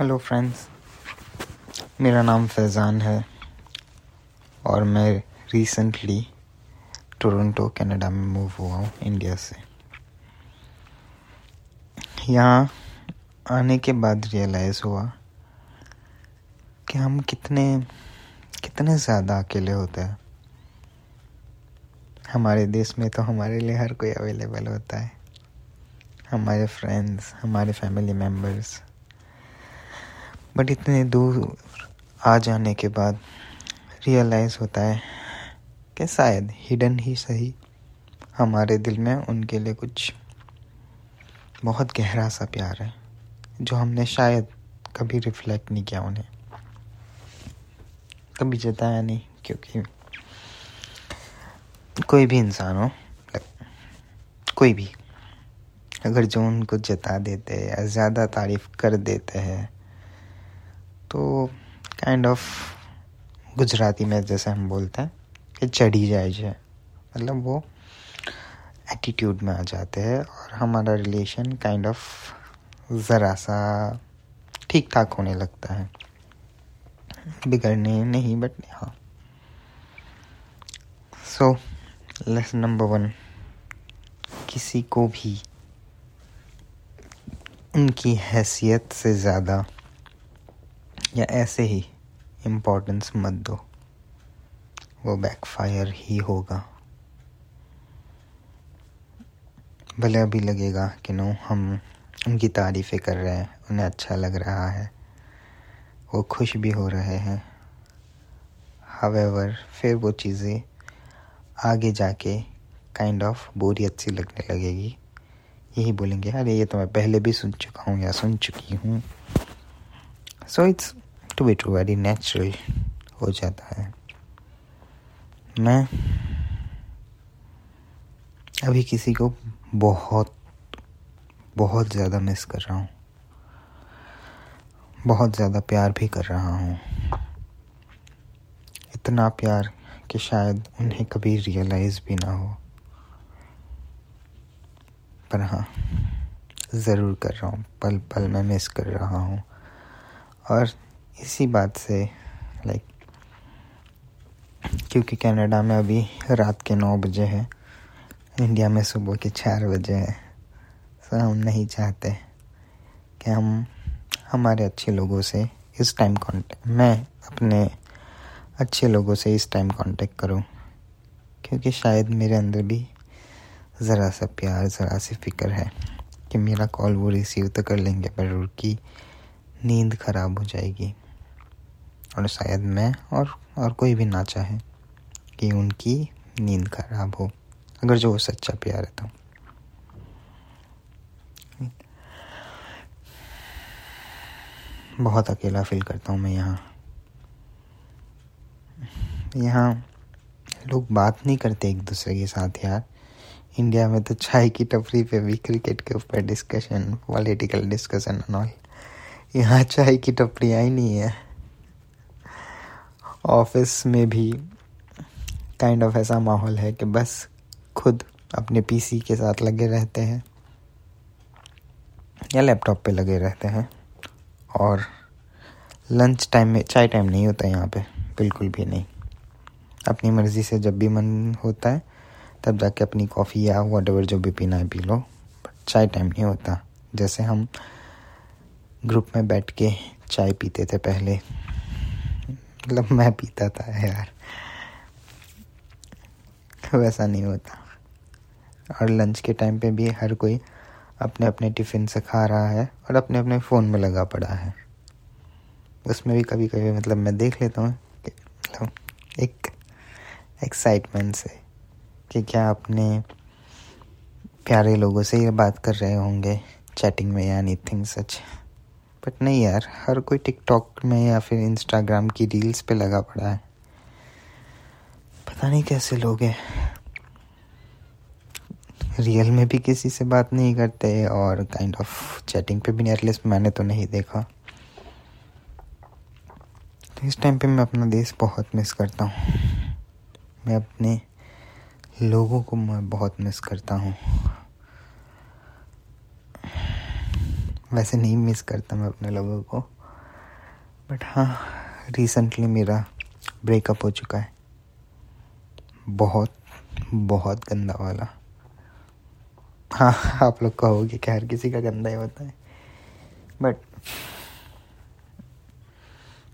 Hello friends मेरा नाम फैज़ान है और मैं रिसेंटली टोरंटो कनाडा में मूव हुआ हूँ इंडिया से। यहाँ आने के बाद रियलाइज़ हुआ कि हम कितने कितने ज़्यादा अकेले होते हैं। हमारे देश में तो हमारे लिए हर कोई अवेलेबल होता है। हमारे फ्रेंड्स हमारे फैमिली मेंबर्स बट इतने दूर आ जाने के बाद रियलाइज़ होता है कि शायद हिडन ही सही हमारे दिल में उनके लिए कुछ बहुत गहरा सा प्यार है, जो हमने शायद कभी रिफ्लेक्ट नहीं किया उन्हें। कभी जताया नहीं, क्योंकि कोई भी इंसान हो कोई भी, अगर जो उनको जता देते हैं या ज़्यादा तारीफ़ कर देते हैं तो काइंड ऑफ़ गुजराती में जैसे हम बोलते हैं कि चढ़ी जाए जाए। मतलब वो एटीट्यूड में आ जाते हैं और हमारा रिलेशन काइंड ऑफ़ ज़रा सा ठीक ठाक होने लगता है। बिगड़ने नहीं बट हाँ। सो लेसन नंबर वन किसी को भी उनकी हैसियत से ज़्यादा या ऐसे ही इम्पोर्टेंस मत दो। वो बैकफायर ही होगा। भले अभी लगेगा कि नो, हम, उनकी तारीफ़ें कर रहे हैं, उन्हें अच्छा लग रहा है। वो खुश भी हो रहे हैं। हवेवर फिर वो चीज़ें आगे जाके काइंड ऑफ़ बोरियत सी लगने लगेगी। यही बोलेंगे, अरे, ये तो मैं पहले भी सुन चुका हूँ या सुन चुकी हूँ। So it's to be too very natural हो जाता है। मैं अभी किसी को बहुत बहुत ज़्यादा मिस कर रहा हूँ। बहुत ज़्यादा प्यार भी कर रहा हूँ। इतना प्यार कि शायद उन्हें कभी रियलाइज़ भी ना हो। पर हाँ ज़रूर कर रहा हूँ पल पल मैं मिस कर रहा हूँ। और इसी बात से लाइक क्योंकि कनाडा में अभी रात के नौ बजे है, इंडिया में सुबह के चार बजे है सो हम नहीं चाहते कि हम, हमारे अच्छे लोगों से इस टाइम कांटेक्ट मैं अपने अच्छे लोगों से इस टाइम कांटेक्ट करूँ, क्योंकि शायद मेरे अंदर भी ज़रा सा प्यार, ज़रा सी फ़िक्र है कि मेरा कॉल वो रिसीव तो कर लेंगे, पर उनकी नींद ख़राब हो जाएगी। और शायद मैं और और कोई भी ना चाहे कि उनकी नींद ख़राब हो, अगर जो वो सच्चा प्यार है तो। बहुत अकेला फील करता हूँ मैं यहाँ। यहाँ लोग बात नहीं करते एक दूसरे के साथ यार। इंडिया में तो चाय की टपरी पे भी क्रिकेट के ऊपर डिस्कशन पॉलिटिकल डिस्कशन ऑल यहाँ चाय की टपरियाँ ही नहीं है। ऑफ़िस में भी काइंड ऑफ़ ऐसा माहौल है कि बस खुद अपने पीसी के साथ लगे रहते हैं या लैपटॉप पे लगे रहते हैं और लंच टाइम में, चाय टाइम नहीं होता यहाँ पे, बिल्कुल भी नहीं। अपनी मर्ज़ी से जब भी मन होता है, तब जाके अपनी कॉफ़ी या वट जो भी पीना है पी लो बट चाय टाइम नहीं होता। जैसे हम ग्रुप में बैठ के चाय पीते थे पहले। मतलब मैं पीता था यार। वैसा नहीं होता। और लंच के टाइम पे भी हर कोई अपने अपने टिफ़िन से खा रहा है और अपने अपने फ़ोन में लगा पड़ा है। उसमें भी कभी कभी मतलब मैं देख लेता हूँ मतलब एक एक्साइटमेंट से कि क्या अपने प्यारे लोगों से ये बात कर रहे होंगे चैटिंग में या एनी थिंग सच बट नहीं यार, हर कोई टिकटॉक में या फिर इंस्टाग्राम की रील्स पे लगा पड़ा है। पता नहीं कैसे लोग हैं। रियल में भी किसी से बात नहीं करते और काइंड ऑफ़ चैटिंग पे भी नहीं एटलीस्ट मैंने तो नहीं देखा। तो इस टाइम पे मैं अपना देश बहुत मिस करता हूँ। मैं अपने लोगों को मैं बहुत मिस करता हूँ। वैसे नहीं मिस करता मैं अपने लोगों को। बट हाँ रिसेंटली मेरा ब्रेकअप हो चुका है। बहुत बहुत गंदा वाला। हाँ आप लोग कहोगे कि हर किसी का गंदा ही होता है। बट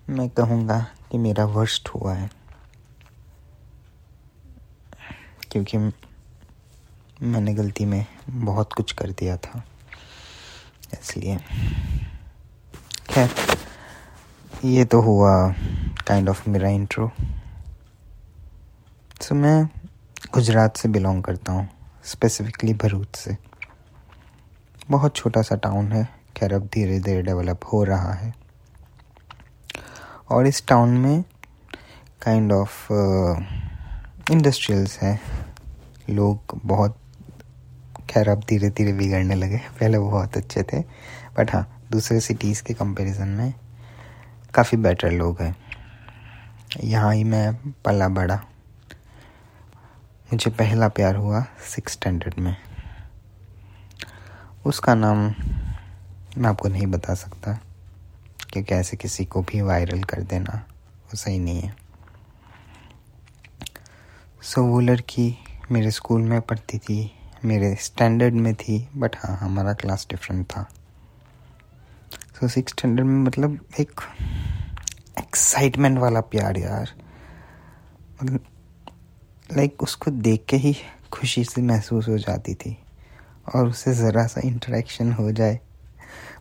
मैं कहूँगा कि मेरा वर्स्ट हुआ है। क्योंकि मैंने गलती में बहुत कुछ कर दिया था। इसलिए। खैर, ये तो हुआ काइंड ऑफ़ मेरा इंट्रो सो मैं गुजरात से बिलोंग करता हूँ स्पेसिफिकली भरूच से। बहुत छोटा सा टाउन है, खैर, अब धीरे धीरे डेवलप हो रहा है। और इस टाउन में काइंड ऑफ़ इंडस्ट्रियल्स हैं। लोग बहुत खैर अब धीरे धीरे बिगड़ने लगे। पहले वो बहुत अच्छे थे बट हाँ दूसरे सिटीज़ के कंपैरिजन में काफ़ी बेटर लोग हैं। यहाँ ही मैं पला बड़ा। मुझे पहला प्यार हुआ सिक्स स्टैंडर्ड में। उसका नाम मैं आपको नहीं बता सकता क्योंकि ऐसे किसी को भी वायरल कर देना वो सही नहीं है। सो so, वो लड़की मेरे स्कूल में पढ़ती थी। मेरे स्टैंडर्ड में थी बट हाँ हमारा क्लास डिफरेंट था। सो सिक्स स्टैंडर्ड में मतलब एक एक्साइटमेंट वाला प्यार यार। मतलब लाइक उसको देख के ही खुशी से महसूस हो जाती थी, और उससे ज़रा सा इंटरेक्शन हो जाए।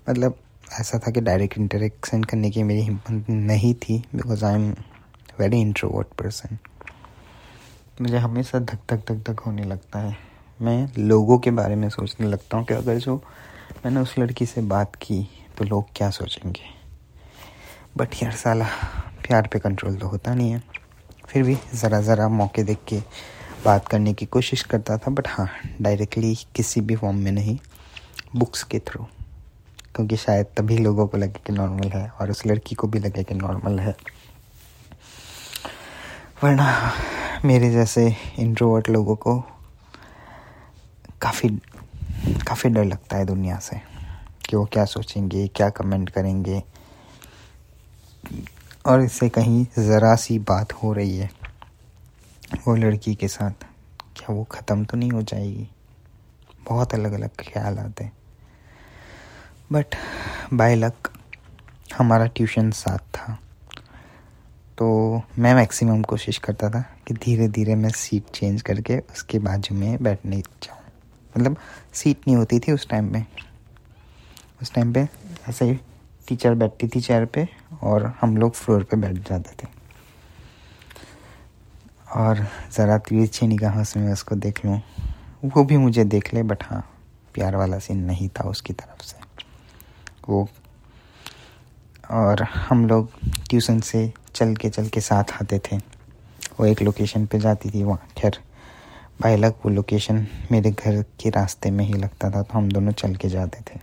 मतलब ऐसा था कि डायरेक्ट इंटरेक्शन करने की मेरी हिम्मत नहीं थी because I am very introvert person मुझे हमेशा धक धक धक धक होने लगता है। मैं लोगों के बारे में सोचने लगता हूँ कि अगर जो मैंने उस लड़की से बात की तो लोग क्या सोचेंगे? बट यार साला, प्यार पे कंट्रोल तो होता नहीं है। फिर भी ज़रा ज़रा मौके देख के बात करने की कोशिश करता था बट हाँ डायरेक्टली किसी भी फॉर्म में नहीं बुक्स के थ्रू क्योंकि शायद तभी लोगों को लगे कि नॉर्मल है, और उस लड़की को भी लगे कि नॉर्मल है। वरना मेरे जैसे इंट्रोवर्ट लोगों को काफ़ी काफ़ी डर लगता है दुनिया से कि वो क्या सोचेंगे, क्या कमेंट करेंगे। और इससे कहीं ज़रा सी बात हो रही है वो लड़की के साथ, क्या वो ख़त्म तो नहीं हो जाएगी? बहुत अलग अलग ख्याल आते हैं। बट बाय लक हमारा ट्यूशन साथ था। तो मैं मैक्सिमम कोशिश करता था कि धीरे धीरे मैं सीट चेंज करके उसके बाजू में बैठने जाऊँ। मतलब सीट नहीं होती थी उस टाइम पे। उस टाइम पे ऐसे ही टीचर बैठती थी चेयर पे और हम लोग फ्लोर पे बैठ जाते थे। और ज़रा तिरछी निगाहों से मैं उसको देख लूँ, वो भी मुझे देख ले बट हाँ प्यार वाला सीन नहीं था उसकी तरफ़ से। वो और हम लोग ट्यूशन से चल के चल के साथ आते थे। वो एक लोकेशन पे जाती थी, वहाँ खैर लग वो लोकेशन मेरे घर के रास्ते में ही लगता था तो हम दोनों चल के जाते थे।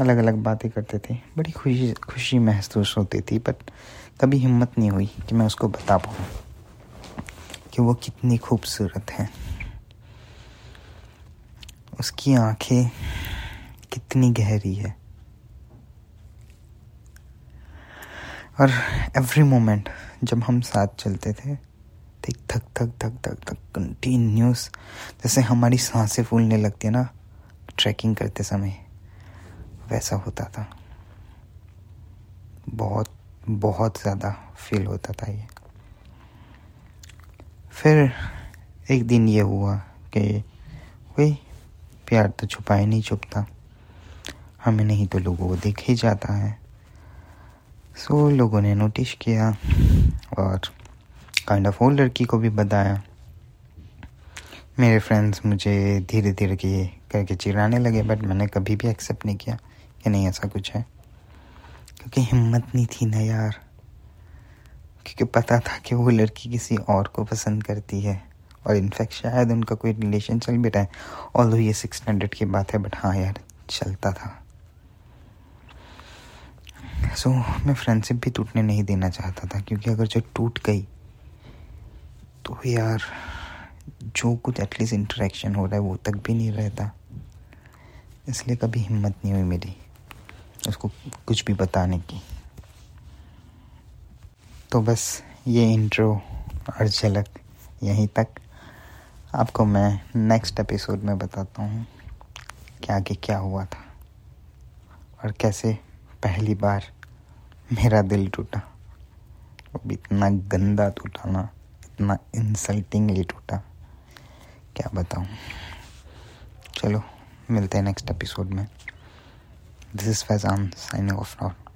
अलग अलग बातें करते थे। बड़ी खुशी खुशी महसूस होती थी बट कभी हिम्मत नहीं हुई कि मैं उसको बता पाऊँ कि वो कितनी खूबसूरत है। उसकी आँखें कितनी गहरी है। और एवरी मोमेंट जब हम साथ चलते थे तो थक थक थक थक थक कंटिन्यूस जैसे हमारी साँसें फूलने लगती है ना ट्रैकिंग करते समय, वैसा होता था। बहुत बहुत ज़्यादा फील होता था ये। फिर एक दिन ये हुआ कि वही प्यार तो छुपाए नहीं छुपता हमें नहीं तो लोगों को देख ही जाता है। सो लोगों ने नोटिस किया और काइंड ऑफ़ वो लड़की को भी बताया। मेरे फ्रेंड्स मुझे धीरे धीरे के करके चिढ़ाने लगे बट मैंने कभी भी एक्सेप्ट नहीं किया कि नहीं ऐसा कुछ है। क्योंकि हिम्मत नहीं थी ना यार। क्योंकि पता था कि वो लड़की किसी और को पसंद करती है। और इनफैक्ट शायद उनका कोई रिलेशन चल भी रहा है। ऑल ये सिक्स हंड्रेड की बात है बट हाँ यार चलता था। सो so, मैं फ्रेंडशिप भी टूटने नहीं देना चाहता था क्योंकि अगर जो टूट गई तो यार, जो कुछ एटलीस्ट इंटरेक्शन हो रहा है, वो तक भी नहीं रहता। इसलिए कभी हिम्मत नहीं हुई मेरी, उसको कुछ भी बताने की। तो बस ये इंट्रो और झलक यहीं तक। आपको मैं नेक्स्ट एपिसोड में बताता हूँ कि आगे क्या हुआ था और कैसे पहली बार मेरा दिल टूटा। वो भी इतना गंदा टूटा ना। इतना इंसल्टिंगली टूटा। क्या बताऊँ? चलो, मिलते हैं नेक्स्ट एपिसोड में। This is Faizan signing off now